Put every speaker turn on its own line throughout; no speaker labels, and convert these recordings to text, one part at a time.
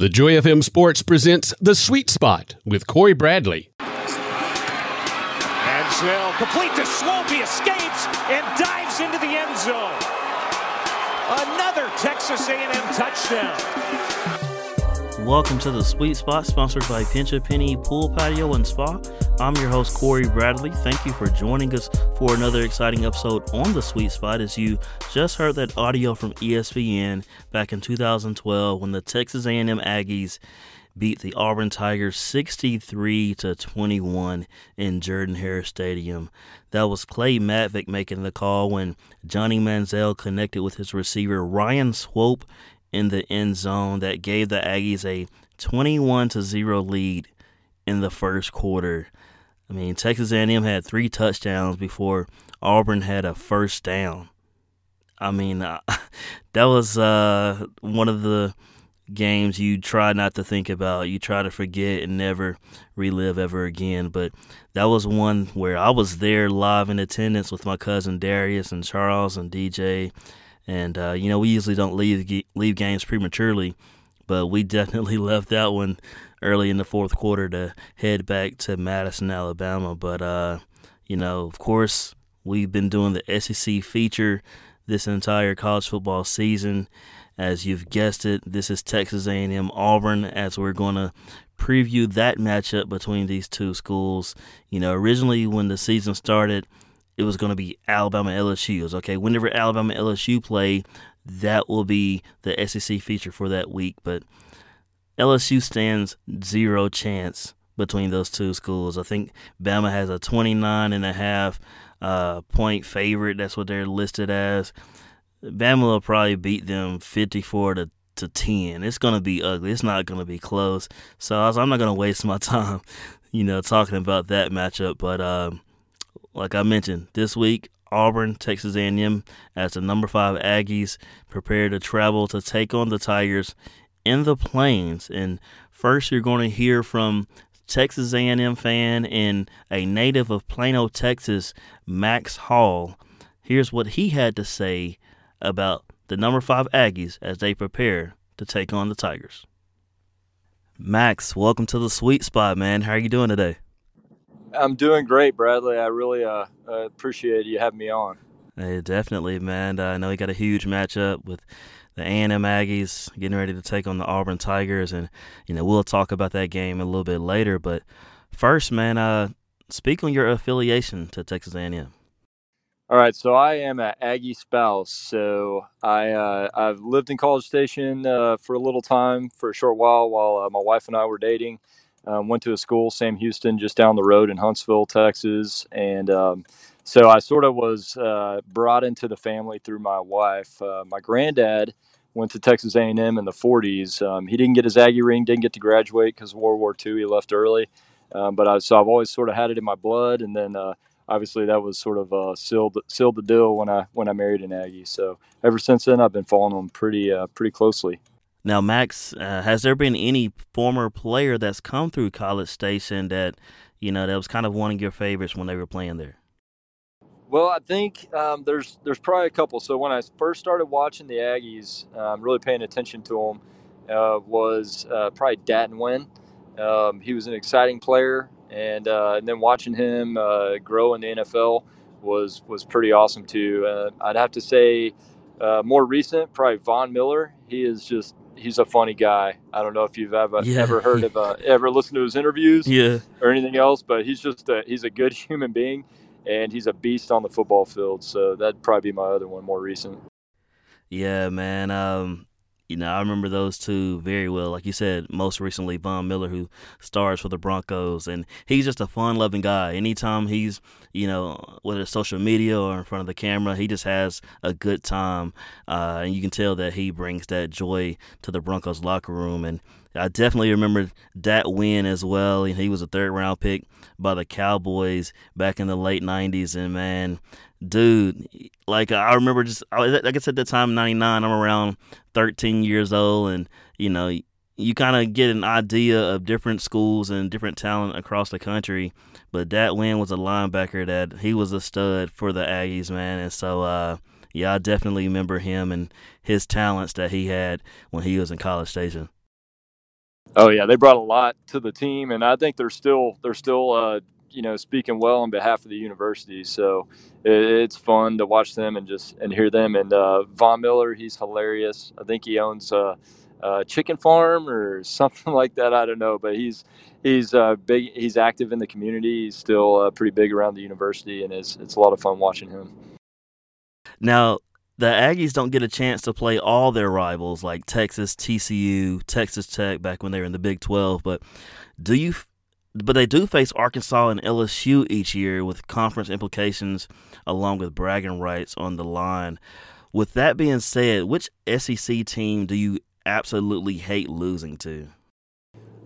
The Joy FM Sports presents The Sweet Spot with Cory Bradley.
Manziel complete to Swope. He escapes and dives into the end zone. Another Texas A&M touchdown.
Welcome to the Sweet Spot, sponsored by Pinch a Penny Pool Patio and Spa. I'm your host Cory Bradley. Thank you for joining us for another exciting episode on the Sweet Spot. As you just heard that audio from ESPN back in 2012 when the Texas A&M Aggies beat the Auburn Tigers 63 to 21 in Jordan Hare Stadium. That was Clay Matvick making the call when Johnny Manziel connected with his receiver Ryan Swope in the end zone that gave the Aggies a 21 to 0 lead in the first quarter. I mean, Texas A&M had three touchdowns before Auburn had a first down. I mean, uh, that was uh, one of the games you try not to think about. You try to forget and never relive ever again. But that was one where I was there live in attendance with my cousin Darius and Charles and DJ and uh, you know, we usually don't leave leave games prematurely, but we definitely left that one early in the fourth quarter to head back to Madison, Alabama. But uh, you know, of course, we've been doing the SEC feature this entire college football season. As you've guessed it, this is Texas A&M Auburn. As we're going to preview that matchup between these two schools. You know, originally when the season started it was going to be Alabama LSU. It was okay. Whenever Alabama LSU play, that will be the SEC feature for that week. But LSU stands zero chance between those two schools. I think Bama has a 29 and a half uh, point favorite. That's what they're listed as. Bama will probably beat them 54 to to 10. It's going to be ugly. It's not going to be close. So I am not going to waste my time, you know, talking about that matchup. But um, like I mentioned, this week Auburn, Texas A&M, as the number five Aggies prepare to travel to take on the Tigers in the Plains. And first, you're going to hear from Texas A&M fan and a native of Plano, Texas, Max Hall. Here's what he had to say about the number five Aggies as they prepare to take on the Tigers. Max, welcome to the sweet spot, man. How are you doing today?
I'm doing great, Bradley. I really uh, uh, appreciate you having me on.
Hey, definitely, man. Uh, I know you got a huge matchup with the A&M Aggies getting ready to take on the Auburn Tigers, and you know we'll talk about that game a little bit later. But first, man, uh, speak on your affiliation to Texas A&M.
All right, so I am an Aggie spouse. So I uh, I've lived in College Station uh, for a little time, for a short while, while uh, my wife and I were dating. Um, went to a school, Sam Houston, just down the road in Huntsville, Texas, and um, so I sort of was uh, brought into the family through my wife. Uh, my granddad went to Texas A&M in the 40s. Um, he didn't get his Aggie ring, didn't get to graduate because of World War II. He left early, um, but I, so I've always sort of had it in my blood, and then. Uh, obviously, that was sort of uh, sealed sealed the deal when I when I married an Aggie. So ever since then, I've been following them pretty uh, pretty closely.
Now, Max, uh, has there been any former player that's come through College Station that, you know, that was kind of one of your favorites when they were playing there?
Well, I think um, there's there's probably a couple. So when I first started watching the Aggies, um, really paying attention to them, uh, was uh, probably Dat Nguyen. Um, he was an exciting player, and uh, and then watching him uh, grow in the NFL was was pretty awesome too. Uh, I'd have to say, more recent, probably Von Miller. He is just he's a funny guy. I don't know if you've ever yeah. ever heard of uh, ever listened to his interviews,
yeah.
or anything else, but he's just a, he's a good human being, and he's a beast on the football field. So that'd probably be my other one, more recent.
Yeah, man. Um, you know, I remember those two very well. Like you said, most recently, Von Miller, who stars for the Broncos, and he's just a fun-loving guy. Anytime he's, you know, whether it's social media or in front of the camera, he just has a good time, uh, and you can tell that he brings that joy to the Broncos locker room. And I definitely remember Dat Nguyen as well. He was a third-round pick by the Cowboys back in the late '90s, and man, dude, like I remember just like I said, at the time '99, I'm around 13 years old, and you know, you kind of get an idea of different schools and different talent across the country. But Dat Nguyen was a linebacker that he was a stud for the Aggies, man, and so. uh yeah, I definitely remember him and his talents that he had when he was in College Station.
Oh yeah, they brought a lot to the team, and I think they're still they're still uh, you know speaking well on behalf of the university. So it, it's fun to watch them and just and hear them. And uh, Von Miller, he's hilarious. I think he owns a, chicken farm or something like that. I don't know, but he's he's uh, big. He's active in the community. He's still uh, pretty big around the university, and it's it's a lot of fun watching him.
Now, the Aggies don't get a chance to play all their rivals like Texas, TCU, Texas Tech back when they were in the Big 12, but do you but they do face Arkansas and LSU each year with conference implications along with bragging rights on the line. With that being said, which SEC team do you absolutely hate losing to?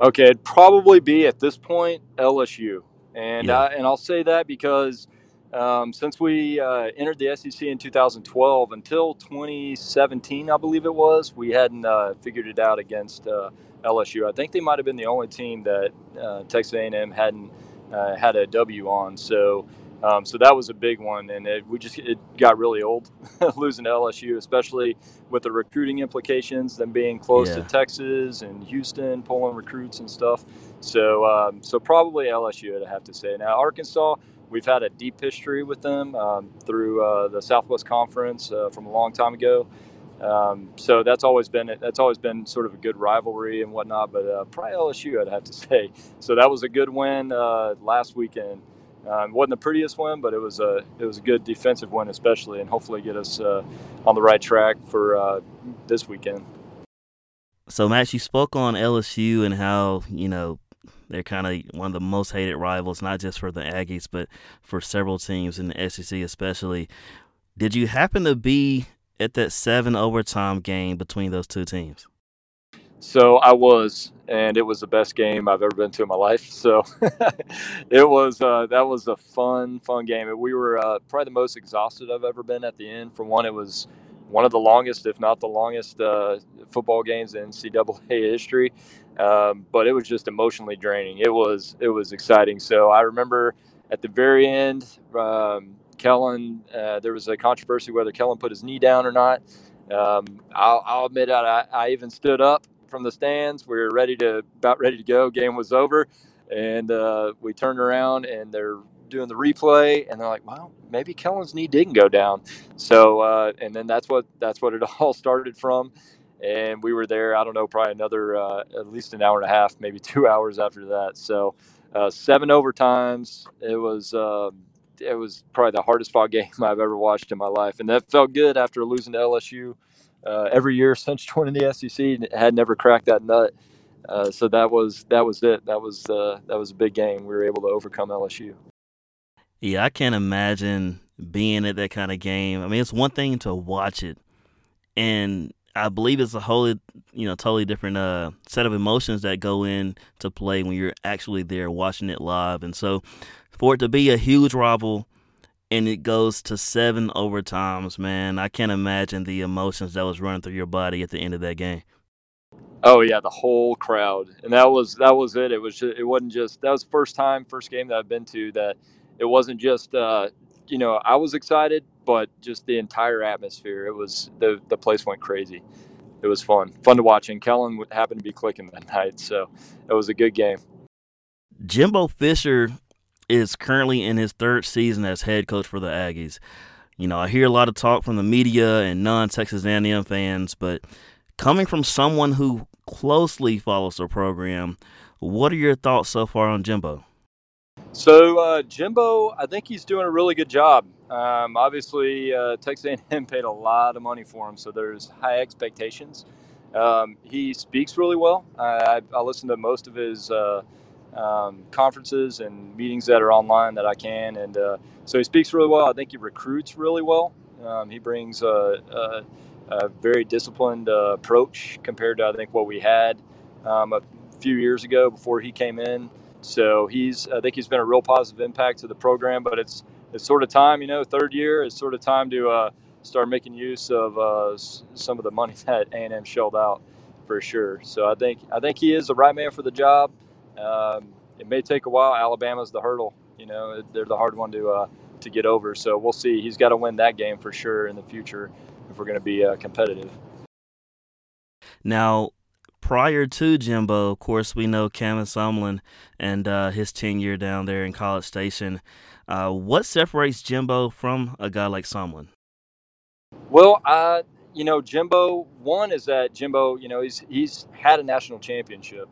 Okay, it'd probably be at this point LSU. And yeah. I, and I'll say that because um, since we uh, entered the SEC in 2012 until 2017, I believe it was, we hadn't uh, figured it out against uh, LSU. I think they might have been the only team that uh, Texas A&M hadn't uh, had a W on. So, um, so that was a big one, and it, we just it got really old losing to LSU, especially with the recruiting implications, them being close yeah. to Texas and Houston, pulling recruits and stuff. So, um, so probably LSU, I'd have to say. Now Arkansas we've had a deep history with them um, through uh, the Southwest Conference uh, from a long time ago. Um, so that's always been that's always been sort of a good rivalry and whatnot. But uh, probably LSU, I'd have to say. So that was a good win uh, last weekend. Um, wasn't the prettiest win, but it was a it was a good defensive win, especially, and hopefully get us uh, on the right track for uh, this weekend.
So, Max, you spoke on LSU and how you know they're kind of one of the most hated rivals, not just for the Aggies, but for several teams in the SEC, especially. Did you happen to be at that seven overtime game between those two teams?
So I was, and it was the best game I've ever been to in my life. So it was uh, that was a fun, fun game. We were uh, probably the most exhausted I've ever been at the end. For one, it was one of the longest, if not the longest, uh, football games in NCAA history. Um, but it was just emotionally draining. It was it was exciting. So I remember at the very end, um, Kellen. Uh, there was a controversy whether Kellen put his knee down or not. Um, I'll, I'll, admit I, I even stood up from the stands. We were ready to about ready to go. Game was over, and uh, we turned around and they're doing the replay, and they're like, "Well, maybe Kellen's knee didn't go down." So, uh, and then that's what that's what it all started from and we were there. I don't know, probably another uh, at least an hour and a half, maybe two hours after that. So uh, seven overtimes. It was uh, it was probably the hardest fought game I've ever watched in my life, and that felt good after losing to LSU uh, every year since joining the SEC. Had never cracked that nut. Uh, so that was that was it. That was uh, that was a big game. We were able to overcome LSU.
Yeah, I can't imagine being at that kind of game. I mean, it's one thing to watch it, and I believe it's a wholly, you know, totally different uh, set of emotions that go in to play when you're actually there watching it live. And so, for it to be a huge rival and it goes to seven overtimes, man, I can't imagine the emotions that was running through your body at the end of that game.
Oh yeah, the whole crowd, and that was that was it. It was just, it wasn't just that was the first time, first game that I've been to that it wasn't just uh, you know I was excited, but just the entire atmosphere. It was the the place went crazy. It was fun, fun to watch. And Kellen happened to be clicking that night, so it was a good game.
Jimbo Fisher is currently in his third season as head coach for the Aggies. You know, I hear a lot of talk from the media and non-Texas A&M fans, but coming from someone who closely follows the program, what are your thoughts so far on Jimbo?
So uh, Jimbo, I think he's doing a really good job. Um, obviously, uh, Texas A&M paid a lot of money for him, so there's high expectations. Um, he speaks really well. I, I, listen to most of his uh, um, conferences and meetings that are online that I can, and uh, so he speaks really well. I think he recruits really well. Um, he brings a, a, a very disciplined uh, approach compared to I think what we had um, a few years ago before he came in. So he's, I think he's been a real positive impact to the program. But it's it's sort of time, you know, third year is sort of time to uh, start making use of uh, some of the money that A and M shelled out for sure. So I think I think he is the right man for the job. Um, it may take a while. Alabama's the hurdle, you know, they're the hard one to uh, to get over. So we'll see. He's got to win that game for sure in the future if we're going to be uh, competitive.
Now, prior to Jimbo, of course, we know Kevin Sumlin and uh, his tenure down there in College Station. Uh, what separates Jimbo from a guy like Sumlin?
Well, uh, you know, Jimbo. One is that Jimbo, you know, he's he's had a national championship,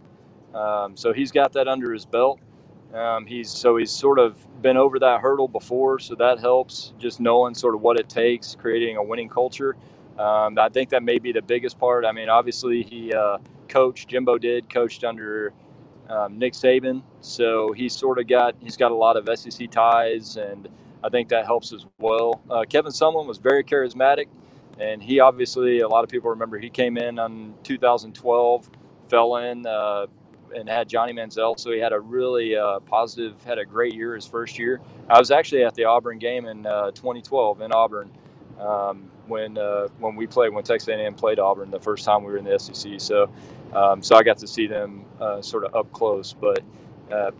um, so he's got that under his belt. Um, he's so he's sort of been over that hurdle before, so that helps. Just knowing sort of what it takes, creating a winning culture. Um, I think that may be the biggest part. I mean, obviously he uh, coached Jimbo did coached under um, Nick Saban, so he's sort of got he's got a lot of SEC ties, and I think that helps as well. Uh, Kevin Sumlin was very charismatic, and he obviously a lot of people remember he came in on 2012, fell in. Uh, and had Johnny Manziel, so he had a really uh, positive, had a great year his first year. I was actually at the Auburn game in uh, 2012 in Auburn um, when uh, when we played when Texas A&M played Auburn the first time we were in the SEC. So um, so I got to see them uh, sort of up close, but.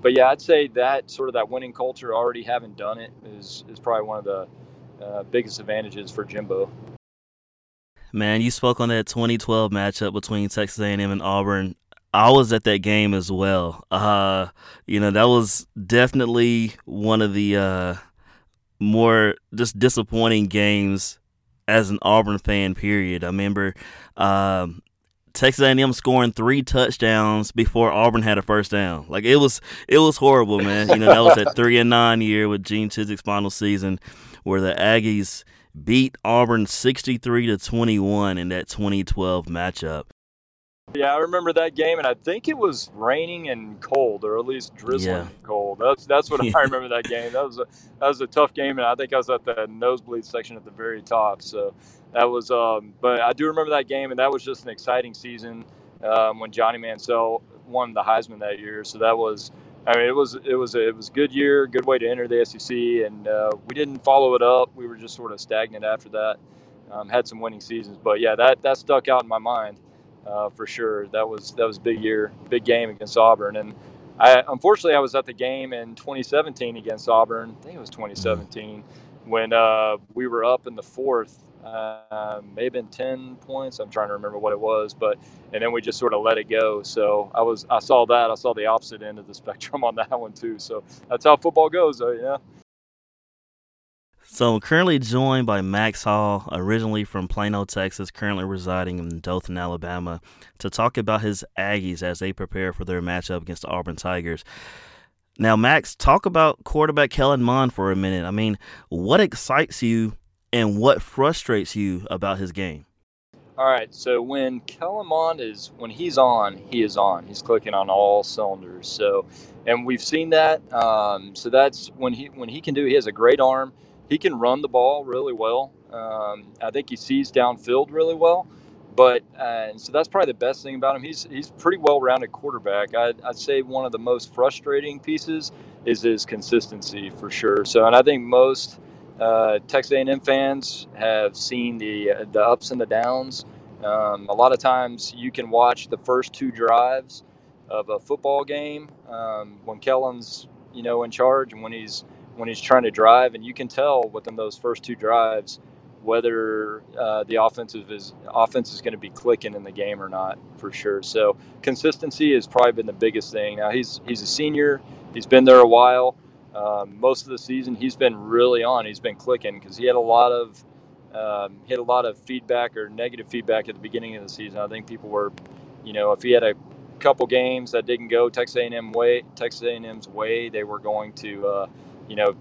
But yeah, I'd say that sort of that winning culture, already having done it, is is probably one of the uh, biggest advantages for Jimbo.
Man, you spoke on that 2012 matchup between Texas A&M and Auburn. I was at that game as well. Uh, you know, that was definitely one of the uh, more just disappointing games as an Auburn fan. Period. I remember um, Texas A&M scoring three touchdowns before Auburn had a first down. Like it was, it was horrible, man. You know, that was that three and nine year with Gene Chizik's final season, where the Aggies beat Auburn sixty three to twenty one in that twenty twelve matchup.
Yeah, I remember that game, and I think it was raining and cold, or at least drizzling
Yeah.
cold. That's that's what I remember that game. That was a that was a tough game, and I think I was at the nosebleed section at the very top. So that was, um, but I do remember that game, and that was just an exciting season um, when Johnny Manziel won the Heisman that year. So that was, I mean, it was it was a, it was a good year, good way to enter the SEC, and uh, we didn't follow it up. We were just sort of stagnant after that. Um, had some winning seasons, but yeah, that that stuck out in my mind uh, for sure. That was that was a big year, big game against Auburn, and I unfortunately I was at the game in 2017 against Auburn. I think it was 2017 when uh, we were up in the fourth. Uh, may have been 10 points. I'm trying to remember what it was, but and then we just sort of let it go. So I was I saw that I saw the opposite end of the spectrum on that one too. So that's how football goes, though. Yeah.
So I'm currently joined by Max Hall, originally from Plano, Texas, currently residing in Dothan, Alabama, to talk about his Aggies as they prepare for their matchup against the Auburn Tigers. Now, Max, talk about quarterback Kellen Mond for a minute. I mean, what excites you and what frustrates you about his game?
All right. So when Kellen Mond is when he's on, he is on. He's clicking on all cylinders. So, and we've seen that. Um, so that's when he when he can do. He has a great arm. He can run the ball really well. Um, I think he sees downfield really well. But uh, so that's probably the best thing about him. He's he's pretty well-rounded quarterback. I'd, I'd say one of the most frustrating pieces is his consistency for sure. So, and I think most uh, Texas A&M fans have seen the the ups and the downs. Um, a lot of times, you can watch the first two drives of a football game um, when Kellen's you know in charge and when he's when he's trying to drive, and you can tell within those first two drives whether uh, the offensive is offense is going to be clicking in the game or not for sure. So consistency has probably been the biggest thing. Now he's he's a senior. He's been there a while. Um, most of the season he's been really on. He's been clicking because he had a lot of um, had a lot of feedback or negative feedback at the beginning of the season. I think people were, you know, if he had a couple games that didn't go Texas A&M way, Texas A&M's way, they were going to, uh, you know,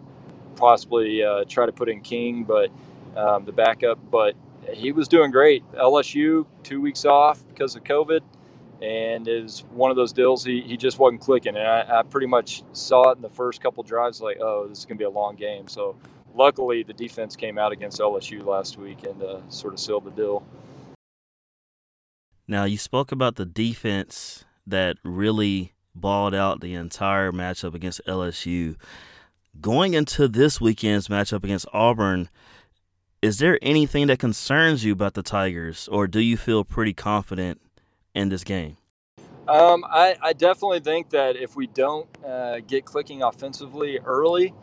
possibly uh, try to put in King, but um, the backup. But he was doing great. LSU two weeks off because of COVID, and is one of those deals. He, he just wasn't clicking, and I, I pretty much saw it in the first couple drives. Like, oh, this is gonna be a long game. So luckily, the defense came out against LSU last week and uh, sort of sealed the deal.
Now, you spoke about the defense that really balled out the entire matchup against LSU. Going into this weekend's matchup against Auburn, is there anything that concerns you about the Tigers, or do you feel pretty confident in this game?
Um, I, I definitely think that if we don't uh, get clicking offensively early,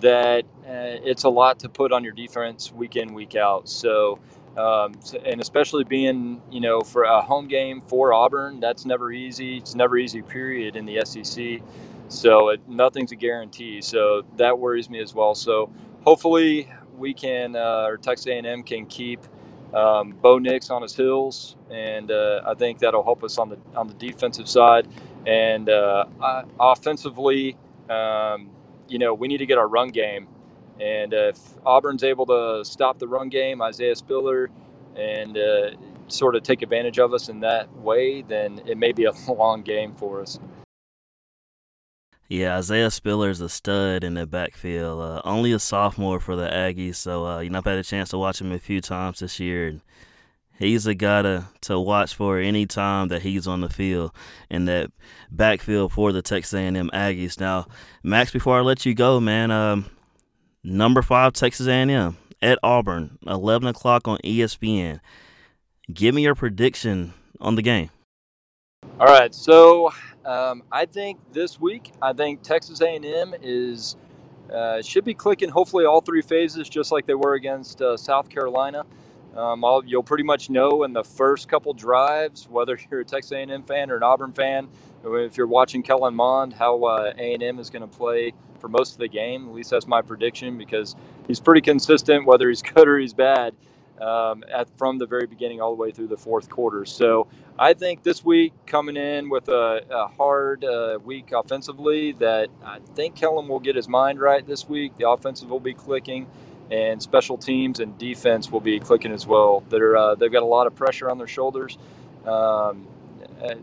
that uh, it's a lot to put on your defense week in week out. So Um, and especially being, you know, for a home game for Auburn, that's never easy. It's never easy, period, in the SEC. So it, nothing's a guarantee. So that worries me as well. So hopefully we can, uh, or Texas A&M can keep um, Bo Nix on his heels, and uh, I think that'll help us on the on the defensive side. And uh, offensively, um, you know, we need to get our run game. And if Auburn's able to stop the run game, Isaiah Spiller, and uh, sort of take advantage of us in that way, then it may be a long game for us.
Yeah, Isaiah Spiller is a stud in the backfield. Uh, only a sophomore for the Aggies, so uh, you know I've had a chance to watch him a few times this year. And he's a guy to, to watch for any time that he's on the field in that backfield for the Texas A&M Aggies. Now, Max, before I let you go, man, um, number five Texas A&M at Auburn, 11 o'clock on ESPN. Give me your prediction on the game.
All right, so um, I think this week, I think Texas A&M is uh, should be clicking. Hopefully, all three phases, just like they were against uh, South Carolina. Um, you'll pretty much know in the first couple drives whether you're a Texas A&M fan or an Auburn fan. If you're watching Kellen Mond, how uh, A&M is going to play for most of the game. At least that's my prediction because he's pretty consistent, whether he's good or he's bad um, at, from the very beginning all the way through the fourth quarter. So I think this week coming in with a, a hard uh, week offensively, that I think Kellen will get his mind right this week. The offensive will be clicking, and special teams and defense will be clicking as well. They're uh, they've got a lot of pressure on their shoulders, um,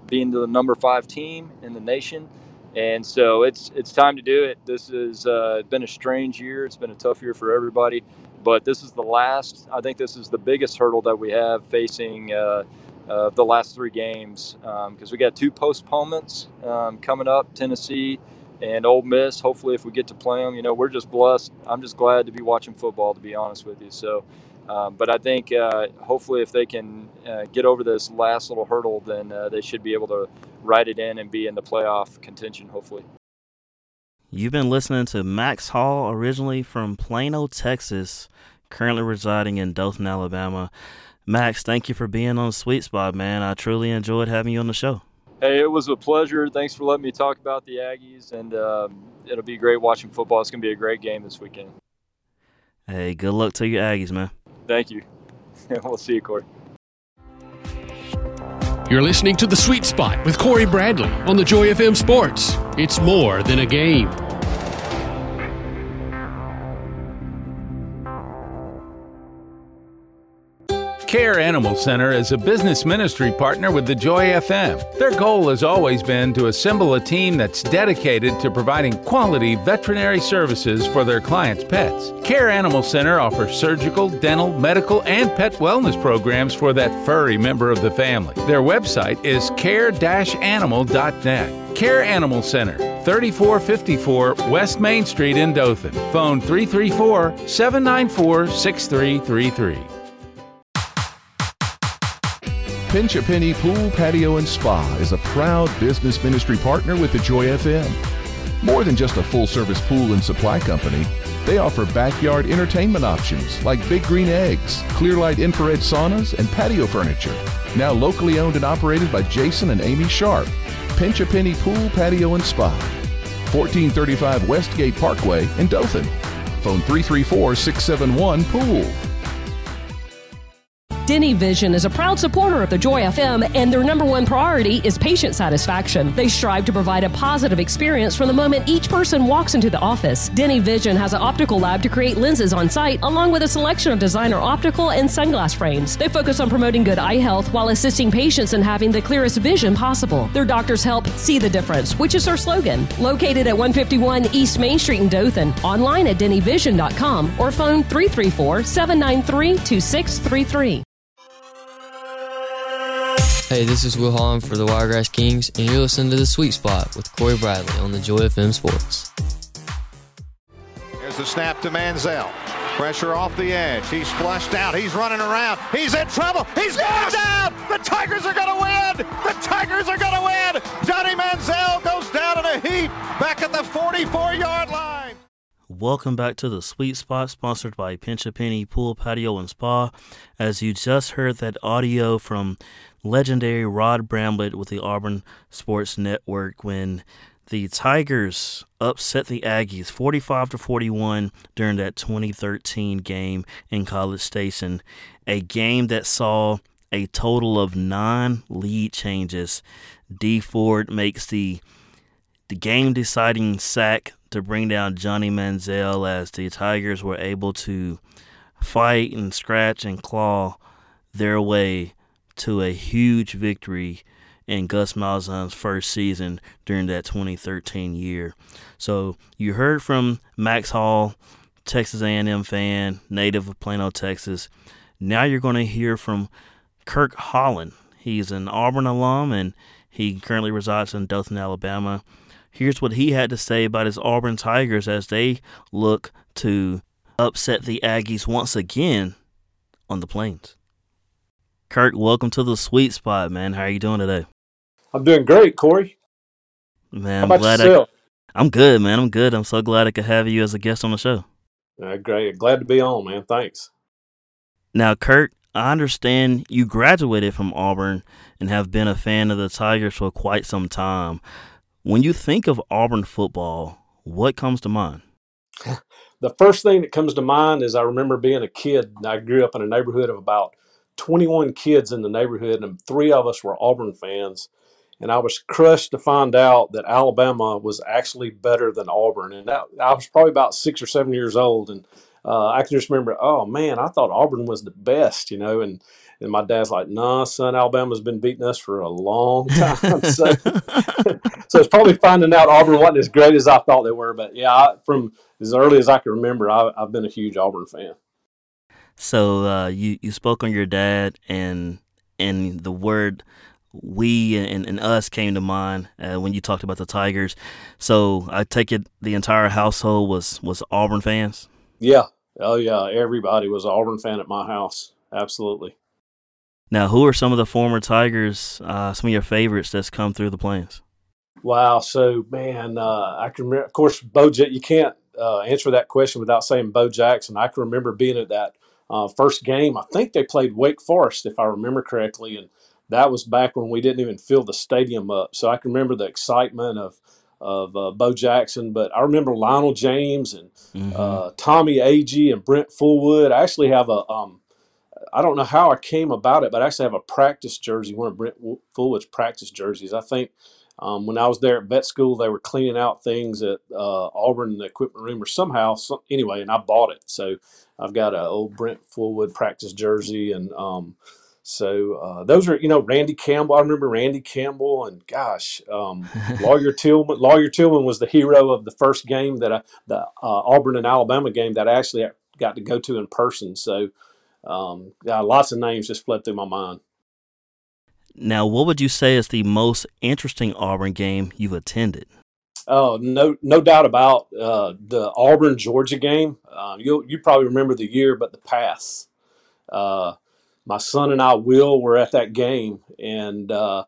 being the number five team in the nation. And so it's it's time to do it. This has uh, been a strange year. It's been a tough year for everybody. But this is the last. I think this is the biggest hurdle that we have facing uh, uh, the last three games because um, we got two postponements um, coming up: Tennessee and Ole Miss. Hopefully, if we get to play them, you know, we're just blessed. I'm just glad to be watching football, to be honest with you. So. Um, but I think uh, hopefully, if they can uh, get over this last little hurdle, then uh, they should be able to ride it in and be in the playoff contention, hopefully.
You've been listening to Max Hall, originally from Plano, Texas, currently residing in Dothan, Alabama. Max, thank you for being on Sweet Spot, man. I truly enjoyed having you on the show.
Hey, it was a pleasure. Thanks for letting me talk about the Aggies, and um, it'll be great watching football. It's going to be a great game this weekend.
Hey, good luck to your Aggies, man.
Thank you. we'll see you, Cory.
You're listening to The Sweet Spot with Cory Bradley on the Joy FM Sports. It's more than a game.
Care Animal Center is a business ministry partner with the Joy FM. Their goal has always been to assemble a team that's dedicated to providing quality veterinary services for their clients' pets. Care Animal Center offers surgical, dental, medical, and pet wellness programs for that furry member of the family. Their website is care-animal.net. Care Animal Center, 3454 West Main Street in Dothan. Phone 334 794 6333.
Pinch a Penny Pool, Patio, and Spa is a proud business ministry partner with the Joy FM. More than just a full service pool and supply company, they offer backyard entertainment options like Big Green Eggs, Clearlight infrared saunas, and patio furniture. Now locally owned and operated by Jason and Amy Sharp. Pinch a Penny Pool, Patio, and Spa. 1435 Westgate Parkway in Dothan. Phone 334 671 Pool.
Denny Vision is a proud supporter of the Joy FM, and their number one priority is patient satisfaction. They strive to provide a positive experience from the moment each person walks into the office. Denny Vision has an optical lab to create lenses on site, along with a selection of designer optical and sunglass frames. They focus on promoting good eye health while assisting patients in having the clearest vision possible. Their doctors help see the difference, which is their slogan. Located at 151 East Main Street in Dothan, online at dennyvision.com or phone 334 793 2633.
Hey, this is Will Holland for the Wiregrass Kings, and you're listening to The Sweet Spot with Cory Bradley on the Joy FM Sports.
There's the snap to Manziel. Pressure off the edge. He's flushed out. He's running around. He's in trouble. He's yes! going down. The Tigers are going to win. The Tigers are going to win. Johnny Manziel goes down in a heap back at the 44 yard line.
welcome back to the Sweet Spot, sponsored by Pinch a Penny Pool, Patio, and Spa. As you just heard that audio from legendary Rod Bramblett with the Auburn Sports Network when the Tigers upset the Aggies 45 to 41 during that 2013 game in College Station, a game that saw a total of nine lead changes. Dee Ford makes the the game deciding sack to bring down Johnny Manziel as the Tigers were able to fight and scratch and claw their way to a huge victory in Gus Malzahn's first season during that 2013 year. So you heard from Max Hall, Texas A&M fan, native of Plano, Texas. Now you're going to hear from Kirk Holland. He's an Auburn alum and he currently resides in Dothan, Alabama. Here's what he had to say about his Auburn Tigers as they look to upset the Aggies once again on the plains. Kirk, welcome to the sweet spot, man. How are you doing today?
I'm doing great, Cory.
Man, I'm glad yourself? I, I'm good, man. I'm good. I'm so glad I could have you as a guest on the show.
Uh, great. Glad to be on, man. Thanks.
Now, Kirk, I understand you graduated from Auburn and have been a fan of the Tigers for quite some time. When you think of Auburn football, what comes to mind?
the first thing that comes to mind is I remember being a kid. I grew up in a neighborhood of about 21 kids in the neighborhood, and three of us were Auburn fans. And I was crushed to find out that Alabama was actually better than Auburn. And that, I was probably about six or seven years old. And uh, I can just remember, oh man, I thought Auburn was the best, you know. And and my dad's like, nah, son, Alabama's been beating us for a long time. so, so it's probably finding out Auburn wasn't as great as I thought they were. But yeah, I, from as early as I can remember, I, have been a huge Auburn fan.
So uh, you you spoke on your dad, and and the word we and, and us came to mind uh, when you talked about the Tigers. So I take it the entire household was was Auburn fans.
Yeah, oh yeah, everybody was an Auburn fan at my house. Absolutely.
Now, who are some of the former Tigers? Uh, some of your favorites that's come through the plains.
Wow. So man, uh, I can remember. Of course, Bo. You can't uh, answer that question without saying Bo Jackson. I can remember being at that uh, first game, I think they played Wake Forest, if I remember correctly, and that was back when we didn't even fill the stadium up. So I can remember the excitement of of uh, Bo Jackson, but I remember Lionel James and mm-hmm. uh, Tommy Agee and Brent Fullwood. I actually have a um, I don't know how I came about it, but I actually have a practice jersey, one of Brent Fullwood's practice jerseys. I think um, when I was there at vet school, they were cleaning out things at uh, Auburn in the equipment room or somehow. So, anyway, and I bought it. So I've got an old Brent Fullwood practice jersey. And um, so uh, those are, you know, Randy Campbell. I remember Randy Campbell and gosh, um, Lawyer Tillman. Lawyer Tillman was the hero of the first game that I, the uh, Auburn and Alabama game that I actually got to go to in person. So um, yeah, lots of names just fled through my mind.
Now, what would you say is the most interesting Auburn game you've attended?
Oh, no, no doubt about uh, the Auburn Georgia game. Um, you you probably remember the year, but the pass. Uh, my son and I, Will, were at that game, and uh,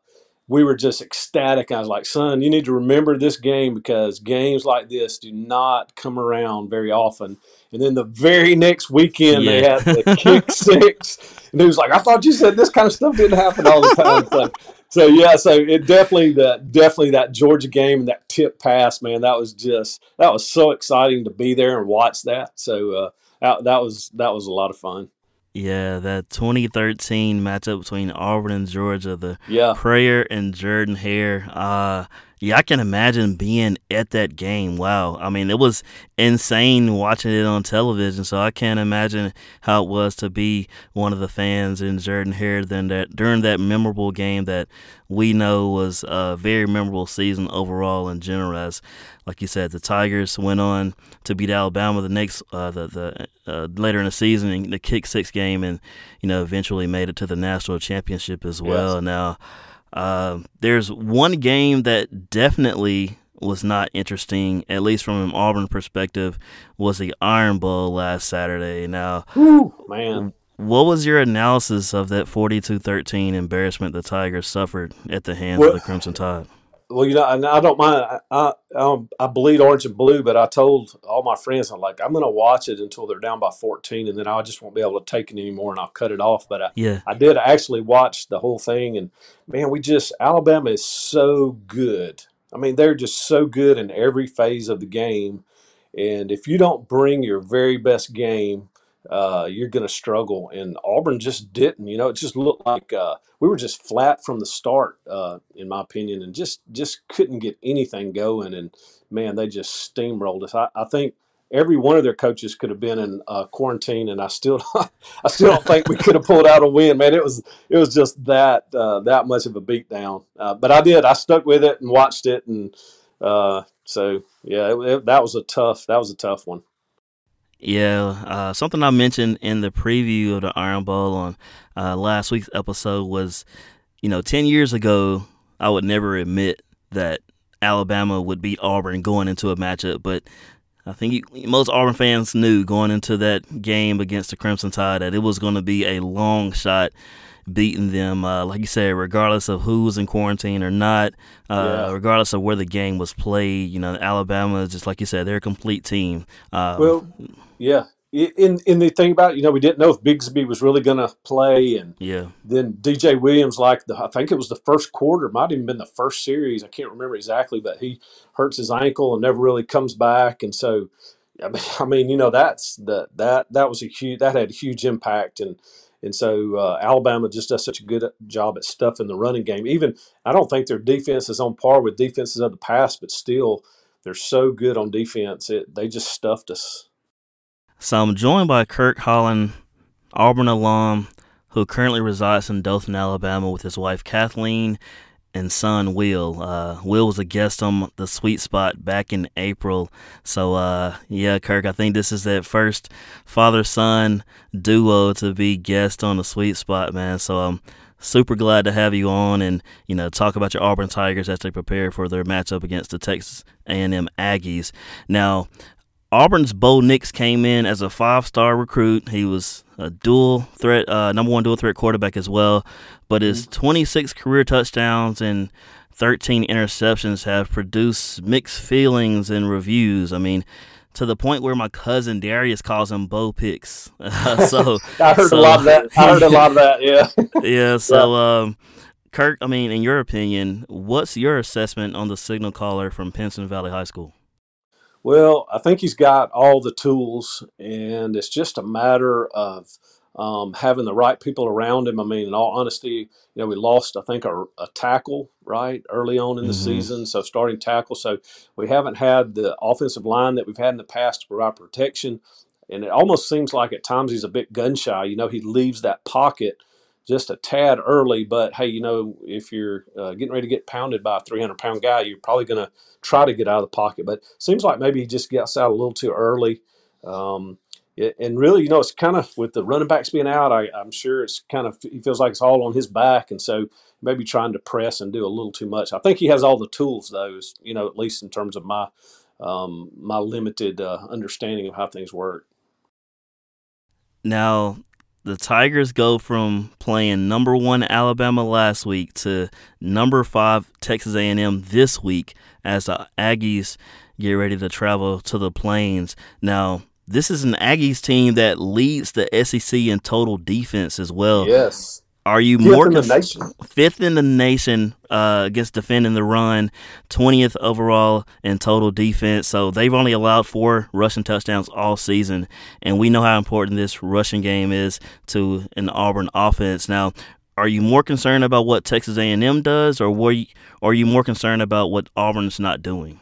we were just ecstatic. I was like, "Son, you need to remember this game because games like this do not come around very often." And then the very next weekend, yeah. they had the kick six. And he was like, I thought you said this kind of stuff didn't happen all the time. So, so yeah, so it definitely that definitely that Georgia game and that tip pass, man, that was just that was so exciting to be there and watch that. So uh, that, that was that was a lot of fun.
Yeah, that 2013 matchup between Auburn and Georgia, the yeah. Prayer and Jordan Hare. Uh, yeah, I can imagine being at that game. Wow. I mean, it was insane watching it on television. So I can't imagine how it was to be one of the fans in Jordan Hare then that during that memorable game that we know was a very memorable season overall in general. As like you said, the Tigers went on to beat Alabama the next uh, the the uh, later in the season in the kick six game, and you know eventually made it to the national championship as well. Yes. Now uh, there's one game that definitely was not interesting, at least from an Auburn perspective, was the Iron Bowl last Saturday. Now,
Whew, man,
what was your analysis of that 42-13 embarrassment the Tigers suffered at the hands well, of the Crimson Tide?
Well, you know, and I don't mind. I, I um, I bleed orange and blue, but I told all my friends, I'm like, I'm going to watch it until they're down by 14, and then I just won't be able to take it anymore, and I'll cut it off. But I,
Yeah.
I did actually watch the whole thing, and man, we just Alabama is so good. I mean, they're just so good in every phase of the game, and if you don't bring your very best game, uh, you're going to struggle. And Auburn just didn't. You know, it just looked like uh, we were just flat from the start, uh, in my opinion, and just just couldn't get anything going. And man, they just steamrolled us. I, I think every one of their coaches could have been in uh, quarantine, and I still I still don't think we could have pulled out a win. Man, it was it was just that uh, that much of a beatdown. Uh, but I did. I stuck with it and watched it, and uh, so yeah, it, it- that was a tough that was a tough one.
Yeah, uh, something I mentioned in the preview of the Iron Bowl on uh, last week's episode was, you know, 10 years ago, I would never admit that Alabama would beat Auburn going into a matchup, but I think you, most Auburn fans knew going into that game against the Crimson Tide that it was going to be a long shot beating them, uh, like you said, regardless of who was in quarantine or not, uh,
Yeah.
regardless of where the game was played. You know, Alabama, just like you said, they're a complete team. Uh,
Well, yeah. In in the thing about it, you know, we didn't know if Bigsby was really going to play, and
yeah.
then DJ Williams, like the I think it was the first quarter, might have even been the first series. I can't remember exactly, but he hurts his ankle and never really comes back, and so I mean, I mean you know, that's the that that was a huge that had a huge impact, and and so uh, Alabama just does such a good job at stuffing the running game. Even I don't think their defense is on par with defenses of the past, but still, they're so good on defense. It they just stuffed us.
So I'm joined by Kirk Holland, Auburn alum, who currently resides in Dothan, Alabama, with his wife Kathleen and son Will. Uh, Will was a guest on the Sweet Spot back in April. So uh, yeah, Kirk, I think this is that first father-son duo to be guest on the Sweet Spot, man. So I'm super glad to have you on and you know talk about your Auburn Tigers as they prepare for their matchup against the Texas A&M Aggies. Now. Auburn's Bo Nix came in as a five-star recruit. He was a dual threat, uh, number one dual threat quarterback as well. But his 26 career touchdowns and 13 interceptions have produced mixed feelings and reviews. I mean, to the point where my cousin Darius calls him Bo Picks. Uh, so
I heard
so-
a lot of that. I heard a lot of that. Yeah.
yeah. So, um, Kirk, I mean, in your opinion, what's your assessment on the signal caller from Pinson Valley High School?
Well, I think he's got all the tools, and it's just a matter of um, having the right people around him. I mean, in all honesty, you know, we lost, I think, a, a tackle right early on in the
Mhm.
season, so starting tackle. So we haven't had the offensive line that we've had in the past to provide protection, and it almost seems like at times he's a bit gun shy. You know, he leaves that pocket just a tad early, but hey, you know, if you're uh, getting ready to get pounded by a 300 pound guy, you're probably going to try to get out of the pocket. But seems like maybe he just gets out a little too early. Um, it- and really, you know, it's kind of with the running backs being out, I, I'm sure it's kind of, he feels like it's all on his back. And so maybe trying to press and do a little too much. I think he has all the tools, though, you know, at least in terms of my, um, my limited uh, understanding of how things work.
Now, the Tigers go from playing number one Alabama last week to number five Texas A&M this week as the Aggies get ready to travel to the Plains. Now, this is an Aggies team that leads the SEC in total defense as well.
Yes.
Are you
Fifth
more
in the nation.
fifth in the nation uh, against defending the run, twentieth overall in total defense. So they've only allowed four rushing touchdowns all season, and we know how important this rushing game is to an Auburn offense. Now, are you more concerned about what Texas A&M does, or were you, or are you more concerned about what Auburn's not doing?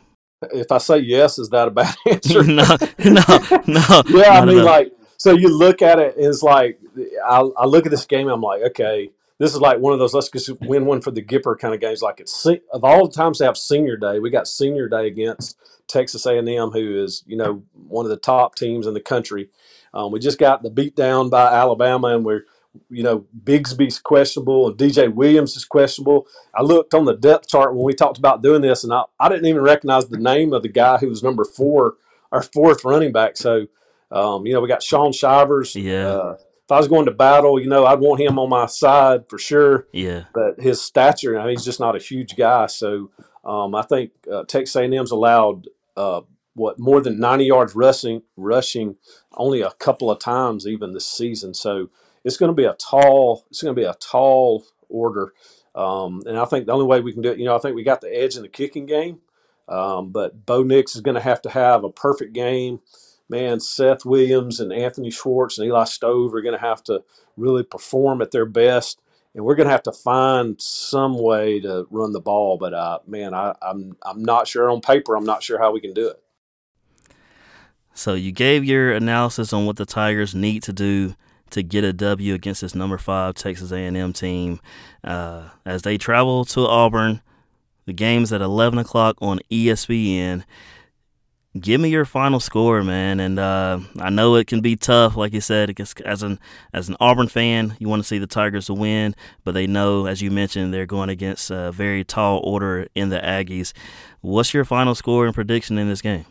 If I say yes, is that a bad answer?
no, no, no.
yeah, I mean, like, so you look at it, it's like, I, I look at this game, I'm like, okay, this is like one of those let's just win one for the Gipper kind of games. Like, it's of all the times they have Senior Day, we got Senior Day against Texas A&M, who is you know one of the top teams in the country. Um, we just got the beat down by Alabama, and we're you know Bigsby's questionable and DJ Williams is questionable. I looked on the depth chart when we talked about doing this, and I, I didn't even recognize the name of the guy who was number four, our fourth running back. So, um, you know, we got Shaun Shivers.
Yeah.
Uh, if I was going to battle, you know, I'd want him on my side for sure.
Yeah.
But his stature, I mean, he's just not a huge guy. So, Um, I think uh, Texas A&M's allowed uh, what more than 90 yards rushing, rushing only a couple of times even this season. So it's going to be a tall, it's going to be a tall order. Um, and I think the only way we can do it, you know, I think we got the edge in the kicking game. Um, but Bo Nix is going to have to have a perfect game. Man, Seth Williams and Anthony Schwartz and Eli Stove are going to have to really perform at their best and we're going to have to find some way to run the ball. But uh, man, I, I'm I'm not sure on paper. I'm not sure how we can do it.
So you gave your analysis on what the Tigers need to do to get a W against this number five Texas A&M team uh, as they travel to Auburn. The game's at 11 o'clock on ESPN give me your final score, man. And uh, I know it can be tough, like you said, as an as an Auburn fan, you want to see the Tigers to win, but they know, as you mentioned, they're going against a very tall order in the Aggies. What's your final score and prediction in this game?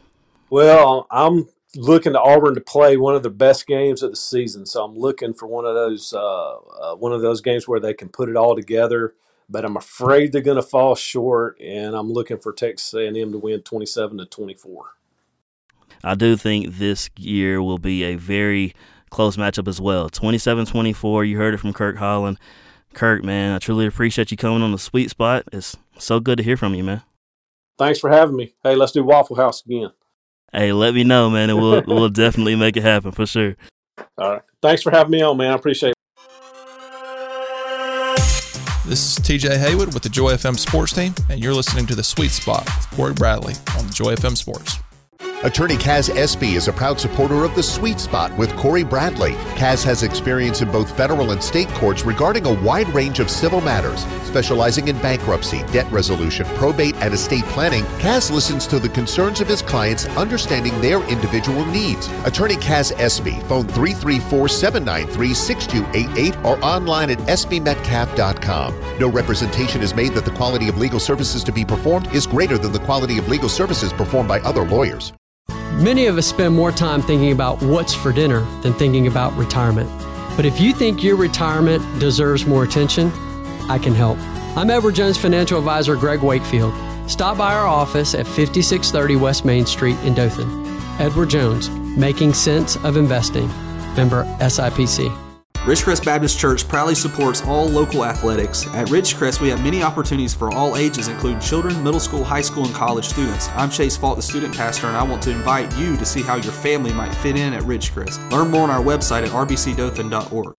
Well, I'm looking to Auburn to play one of the best games of the season, so I'm looking for one of those uh, uh, one of those games where they can put it all together. But I'm afraid they're going to fall short, and I'm looking for Texas A&M to win 27 to 24.
I do think this year will be a very close matchup as well. 27 24. You heard it from Kirk Holland. Kirk, man, I truly appreciate you coming on the sweet spot. It's so good to hear from you, man.
Thanks for having me. Hey, let's do Waffle House again.
Hey, let me know, man, and we'll we'll definitely make it happen for sure.
All right. Thanks for having me on, man. I appreciate it.
This is TJ Haywood with the Joy FM Sports Team, and you're listening to The Sweet Spot with Cory Bradley on the Joy FM Sports.
Attorney Kaz Espy is a proud supporter of the Sweet Spot with Cory Bradley. Kaz has experience in both federal and state courts regarding a wide range of civil matters, specializing in bankruptcy, debt resolution, probate, and estate planning. Kaz listens to the concerns of his clients, understanding their individual needs. Attorney Kaz Espy, phone 334-793-6288 or online at espymetcalf.com. No representation is made that the quality of legal services to be performed is greater than the quality of legal services performed by other lawyers.
Many of us spend more time thinking about what's for dinner than thinking about retirement. But if you think your retirement deserves more attention, I can help. I'm Edward Jones financial advisor Greg Wakefield. Stop by our office at 5630 West Main Street in Dothan. Edward Jones, making sense of investing. Member SIPC.
Ridgecrest Baptist Church proudly supports all local athletics. At Ridgecrest, we have many opportunities for all ages, including children, middle school, high school, and college students. I'm Chase Fault, the student pastor, and I want to invite you to see how your family might fit in at Ridgecrest. Learn more on our website at rbcdothan.org.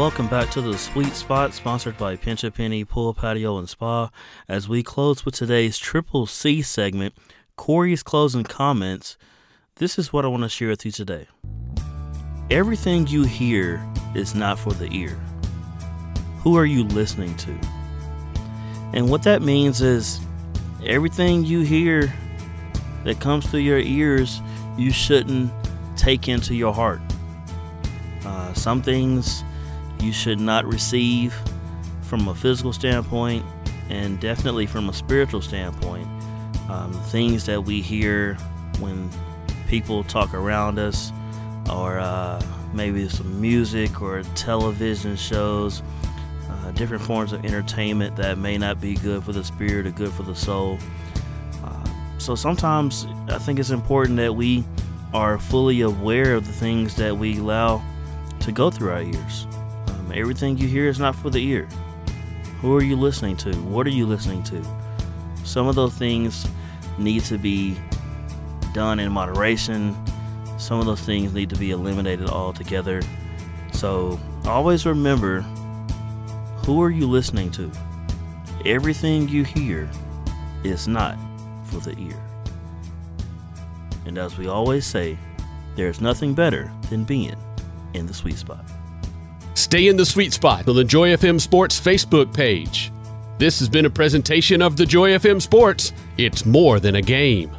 welcome back to the Sweet Spot, sponsored by Pinch a Penny Pool Patio and Spa. As we close with today's Triple C segment, Cory's closing comments. This is what I want to share with you today. Everything you hear is not for the ear. Who are you listening to? And what that means is everything you hear that comes through your ears, you shouldn't take into your heart. Uh, some things you should not receive from a physical standpoint and definitely from a spiritual standpoint. Um, things that we hear when people talk around us, or uh, maybe some music or television shows, uh, different forms of entertainment that may not be good for the spirit or good for the soul. Uh, so sometimes I think it's important that we are fully aware of the things that we allow to go through our ears. Everything you hear is not for the ear. Who are you listening to? What are you listening to? Some of those things need to be done in moderation. Some of those things need to be eliminated altogether. So always remember who are you listening to? Everything you hear is not for the ear. And as we always say, there's nothing better than being in the sweet spot.
Stay in the sweet spot on the Joy FM Sports Facebook page. This has been a presentation of the Joy FM Sports. It's more than a game.